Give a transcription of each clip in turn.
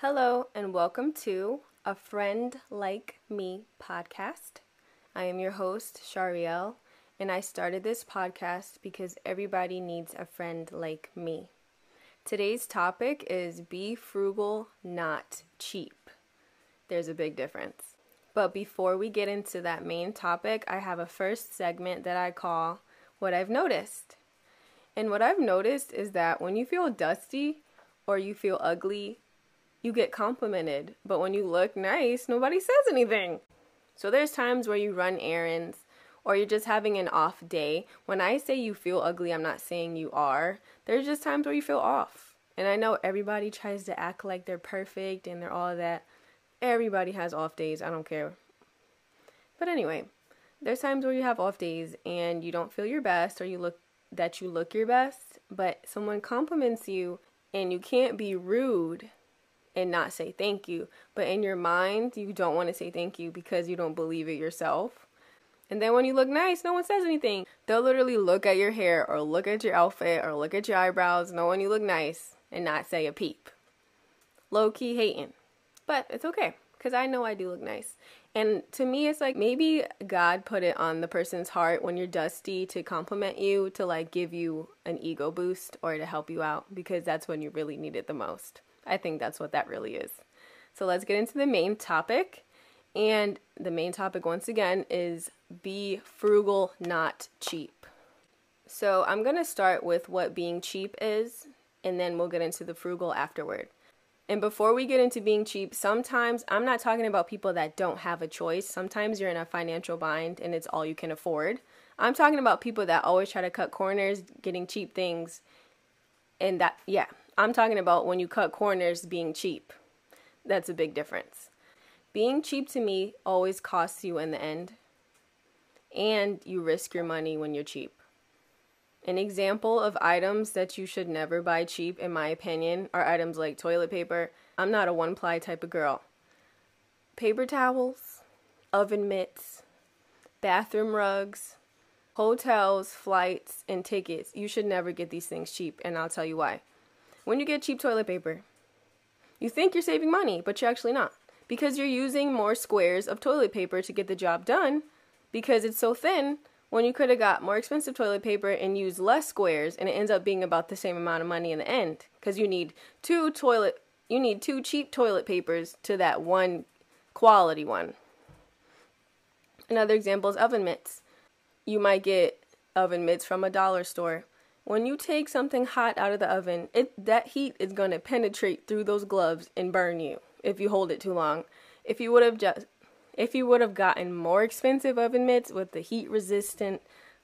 Hello, and welcome to A Friend Like Me podcast. I am your host, Shariel, and I started this podcast because everybody needs a friend like me. Today's topic is be frugal, not cheap. There's a big difference. But before we get into that main topic, I have a first segment that I call What I've Noticed. And what I've noticed is that when you feel dusty or you feel ugly, you get complimented, but when you look nice, nobody says anything. So there's times where you run errands or you're just having an off day. When I say you feel ugly, I'm not saying you are. There's just times where you feel off. And I know everybody tries to act like they're perfect and they're all that. Everybody has off days, I don't care. But anyway, there's times where you have off days and you don't feel your best or you look that you look your best, but someone compliments you and you can't be rude and not say thank you. But in your mind, you don't want to say thank you because you don't believe it yourself. And then when you look nice, no one says anything. They'll literally look at your hair or look at your outfit or look at your eyebrows, know when you look nice, and not say a peep. Low key hating. But it's okay because I know I do look nice. And to me, it's like maybe God put it on the person's heart when you're dusty to compliment you, to like give you an ego boost or to help you out because that's when you really need it the most. I think that's what that really is. So let's get into the main topic. And the main topic, once again, is be frugal, not cheap. So I'm going to start with what being cheap is, and then we'll get into the frugal afterward. And before we get into being cheap, sometimes I'm not talking about people that don't have a choice. Sometimes you're in a financial bind and it's all you can afford. I'm talking about people that always try to cut corners, getting cheap things. And that, yeah, I'm talking about when you cut corners being cheap. That's a big difference. Being cheap to me always costs you in the end, and you risk your money when you're cheap. An example of items that you should never buy cheap, in my opinion, are items like toilet paper. I'm not a one ply type of girl. Paper towels, oven mitts, bathroom rugs, hotels, flights, and tickets. You should never get these things cheap, and I'll tell you why. When you get cheap toilet paper, you think you're saving money, but you're actually not. Because you're using more squares of toilet paper to get the job done because it's so thin when you could have got more expensive toilet paper and used less squares and it ends up being about the same amount of money in the end because you need two toilet you need two cheap toilet papers to that one quality one. Another example is oven mitts. You might get oven mitts from a dollar store when you take something hot out of the oven, it that heat is going to penetrate through those gloves and burn you if you hold it too long. If you would have just if you would have gotten more expensive oven mitts with the heat resistant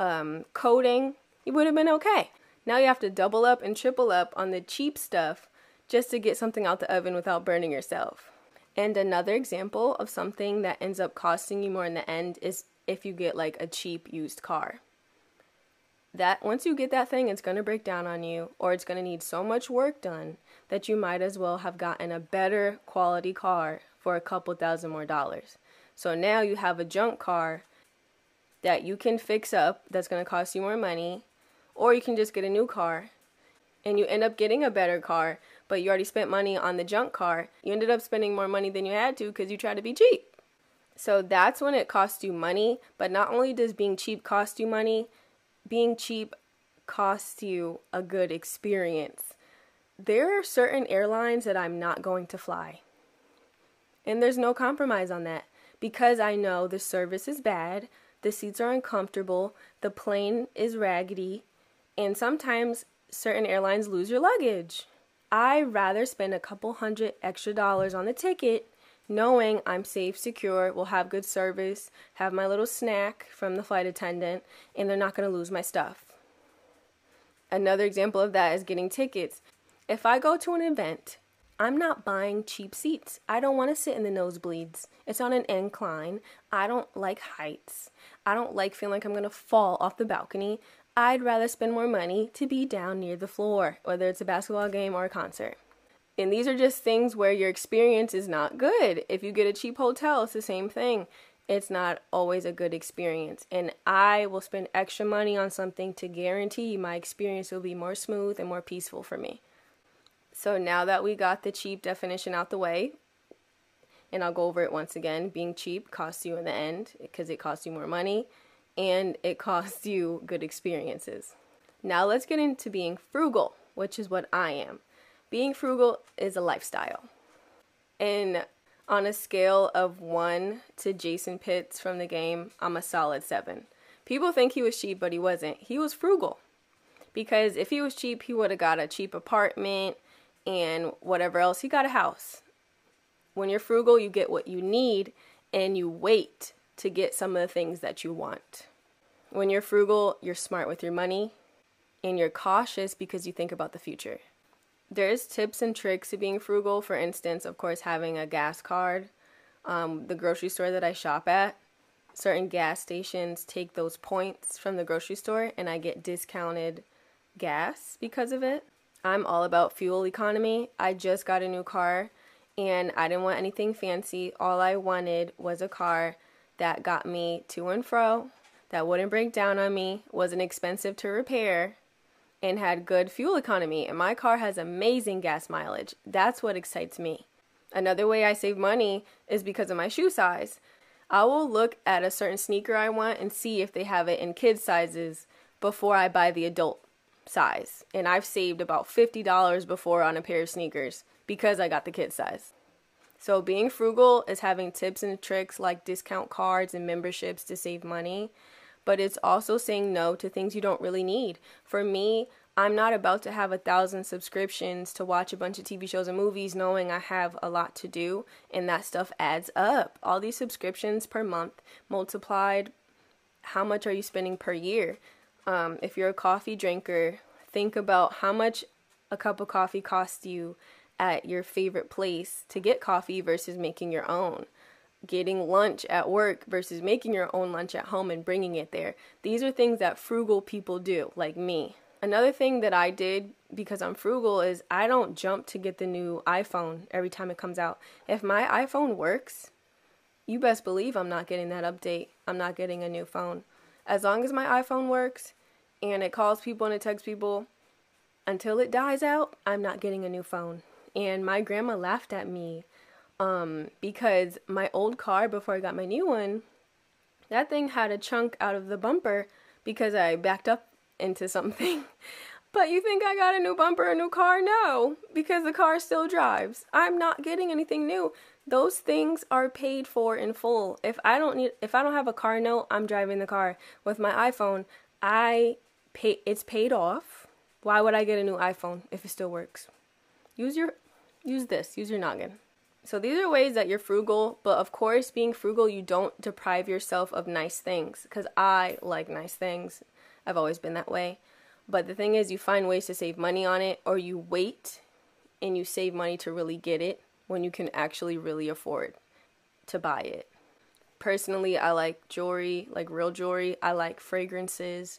um, coating, you would have been okay. Now you have to double up and triple up on the cheap stuff just to get something out the oven without burning yourself. And another example of something that ends up costing you more in the end is if you get like a cheap used car that once you get that thing, it's going to break down on you or it's going to need so much work done that you might as well have gotten a better quality car for a couple thousand more dollars. So now you have a junk car that you can fix up that's going to cost you more money, or you can just get a new car and you end up getting a better car, but you already spent money on the junk car. You ended up spending more money than you had to because you tried to be cheap. So that's when it costs you money, but not only does being cheap cost you money, being cheap costs you a good experience. There are certain airlines that I'm not going to fly. And there's no compromise on that because I know the service is bad, the seats are uncomfortable, the plane is raggedy, and sometimes certain airlines lose your luggage. I rather spend a couple hundred extra dollars on the ticket knowing I'm safe, secure, will have good service, have my little snack from the flight attendant, and they're not going to lose my stuff. Another example of that is getting tickets. If I go to an event, I'm not buying cheap seats. I don't want to sit in the nosebleeds. It's on an incline. I don't like heights. I don't like feeling like I'm going to fall off the balcony. I'd rather spend more money to be down near the floor, whether it's a basketball game or a concert. And these are just things where your experience is not good. If you get a cheap hotel, it's the same thing. It's not always a good experience. And I will spend extra money on something to guarantee my experience will be more smooth and more peaceful for me. So now that we got the cheap definition out the way, and I'll go over it once again, being cheap costs you in the end because it costs you more money and it costs you good experiences. Now let's get into being frugal, which is what I am. Being frugal is a lifestyle. And on a scale of one to Jason Pitts from the game, I'm a solid seven. People think he was cheap, but he wasn't. He was frugal. Because if he was cheap, he would have got a cheap apartment and whatever else. He got a house. When you're frugal, you get what you need and you wait to get some of the things that you want. When you're frugal, you're smart with your money and you're cautious because you think about the future. There's tips and tricks to being frugal. For instance, of course, having a gas card. Um, the grocery store that I shop at, certain gas stations take those points from the grocery store and I get discounted gas because of it. I'm all about fuel economy. I just got a new car and I didn't want anything fancy. All I wanted was a car that got me to and fro, that wouldn't break down on me, wasn't expensive to repair, and had good fuel economy. And my car has amazing gas mileage. That's what excites me. Another way I save money is because of my shoe size. I will look at a certain sneaker I want and see if they have it in kid sizes before I buy the adult size. And I've saved about $50 before on a pair of sneakers because I got the kid size. So, being frugal is having tips and tricks like discount cards and memberships to save money but it's also saying no to things you don't really need. For me, I'm not about to have a thousand subscriptions to watch a bunch of TV shows and movies knowing I have a lot to do, and that stuff adds up. All these subscriptions per month multiplied, how much are you spending per year? Um, if you're a coffee drinker, think about how much a cup of coffee costs you at your favorite place to get coffee versus making your own getting lunch at work versus making your own lunch at home and bringing it there. These are things that frugal people do, like me. Another thing that I did because I'm frugal is I don't jump to get the new iPhone every time it comes out. If my iPhone works, you best believe I'm not getting that update. I'm not getting a new phone. As long as my iPhone works and it calls people and it texts people, until it dies out, I'm not getting a new phone. And my grandma laughed at me um, because my old car before I got my new one, that thing had a chunk out of the bumper because I backed up into something. but you think I got a new bumper, a new car? No, because the car still drives. I'm not getting anything new. Those things are paid for in full. If I don't need if I don't have a car note, I'm driving the car. With my iPhone, I pay it's paid off. Why would I get a new iPhone if it still works? Use your use this, use your noggin. So these are ways that you're frugal, but of course, being frugal, you don't deprive yourself of nice things because I like nice things. I've always been that way. But the thing is, you find ways to save money on it, or you wait and you save money to really get it when you can actually really afford to buy it. Personally, I like jewelry, like real jewelry. I like fragrances.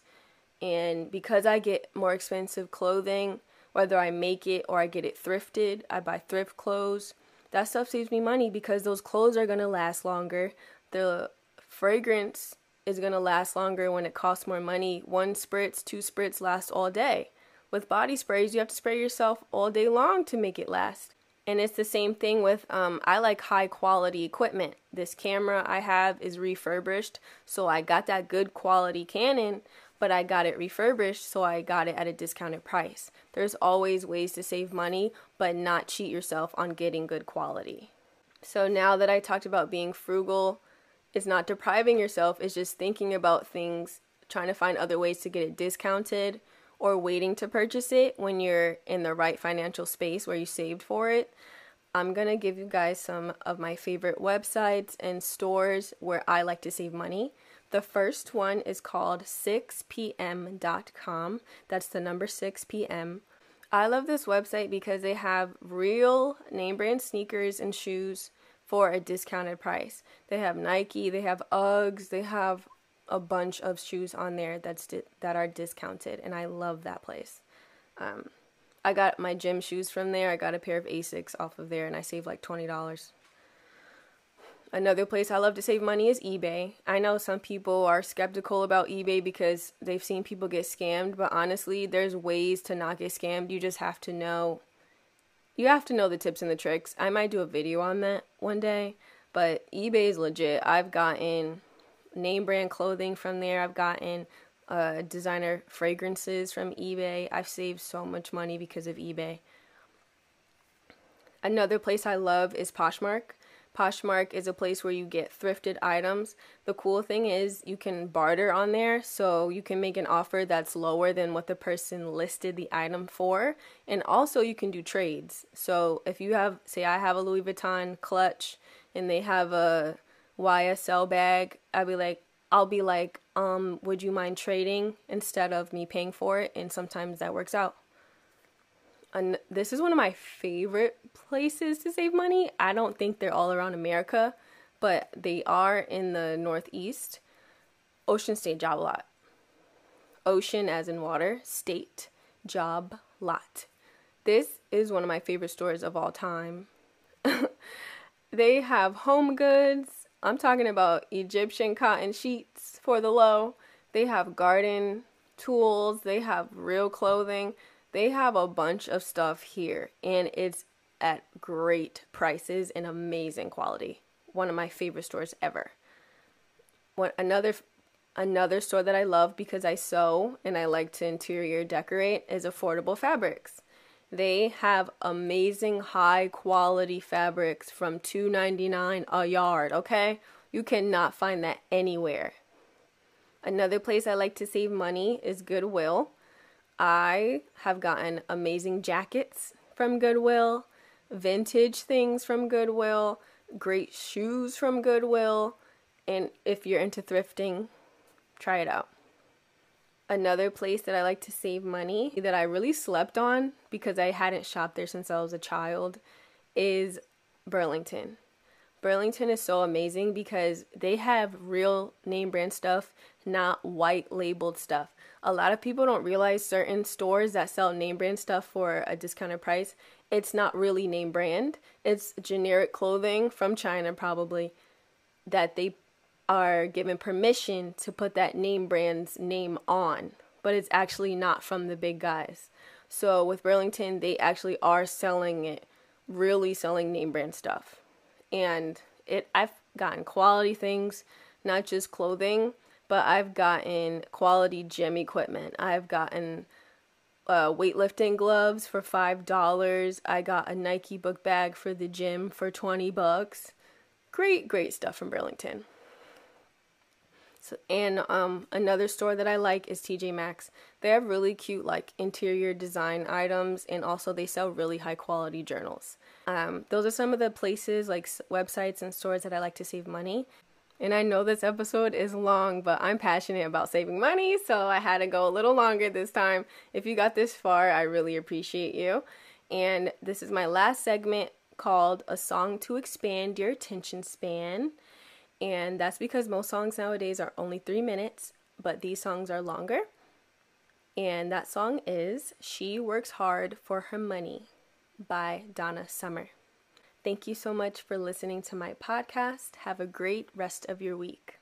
And because I get more expensive clothing, whether I make it or I get it thrifted, I buy thrift clothes that stuff saves me money because those clothes are going to last longer. The fragrance is going to last longer when it costs more money. One spritz, two spritz last all day. With body sprays, you have to spray yourself all day long to make it last. And it's the same thing with um, I like high quality equipment. This camera I have is refurbished, so I got that good quality Canon, but I got it refurbished, so I got it at a discounted price. There's always ways to save money, but not cheat yourself on getting good quality. So now that I talked about being frugal, it's not depriving yourself, it's just thinking about things, trying to find other ways to get it discounted or waiting to purchase it when you're in the right financial space where you saved for it. I'm to give you guys some of my favorite websites and stores where I like to save money. The first one is called 6pm.com. That's the number 6pm. I love this website because they have real name brand sneakers and shoes for a discounted price. They have Nike, they have Uggs, they have a bunch of shoes on there that's di- that are discounted and I love that place. Um, I got my gym shoes from there. I got a pair of Asics off of there and I saved like $20. Another place I love to save money is eBay. I know some people are skeptical about eBay because they've seen people get scammed, but honestly, there's ways to not get scammed. You just have to know you have to know the tips and the tricks. I might do a video on that one day, but eBay is legit. I've gotten name brand clothing from there. I've gotten uh, designer fragrances from eBay. I've saved so much money because of eBay. Another place I love is Poshmark. Poshmark is a place where you get thrifted items. The cool thing is you can barter on there, so you can make an offer that's lower than what the person listed the item for. And also you can do trades. So if you have say I have a Louis Vuitton clutch and they have a YSL bag, I'd be like I'll be like, um, would you mind trading instead of me paying for it? And sometimes that works out. And this is one of my favorite places to save money. I don't think they're all around America, but they are in the Northeast. Ocean State Job Lot. Ocean as in water, state job lot. This is one of my favorite stores of all time. they have home goods. I'm talking about Egyptian cotton sheets for the low. They have garden tools. They have real clothing. They have a bunch of stuff here, and it's at great prices and amazing quality. One of my favorite stores ever. Another another store that I love because I sew and I like to interior decorate is Affordable Fabrics. They have amazing high quality fabrics from $2.99 a yard, okay? You cannot find that anywhere. Another place I like to save money is Goodwill. I have gotten amazing jackets from Goodwill, vintage things from Goodwill, great shoes from Goodwill, and if you're into thrifting, try it out. Another place that I like to save money that I really slept on because I hadn't shopped there since I was a child is Burlington. Burlington is so amazing because they have real name brand stuff, not white labeled stuff. A lot of people don't realize certain stores that sell name brand stuff for a discounted price, it's not really name brand. It's generic clothing from China, probably, that they are given permission to put that name brand's name on, but it's actually not from the big guys. So with Burlington, they actually are selling it, really selling name brand stuff and it I've gotten quality things, not just clothing, but I've gotten quality gym equipment. I've gotten uh, weightlifting gloves for five dollars. I got a Nike book bag for the gym for twenty bucks. Great, great stuff from Burlington. So, and um, another store that I like is TJ Maxx. They have really cute like interior design items, and also they sell really high quality journals. Um, those are some of the places like websites and stores that I like to save money. And I know this episode is long, but I'm passionate about saving money, so I had to go a little longer this time. If you got this far, I really appreciate you. And this is my last segment called A Song to Expand Your Attention Span. And that's because most songs nowadays are only three minutes, but these songs are longer. And that song is She Works Hard for Her Money by Donna Summer. Thank you so much for listening to my podcast. Have a great rest of your week.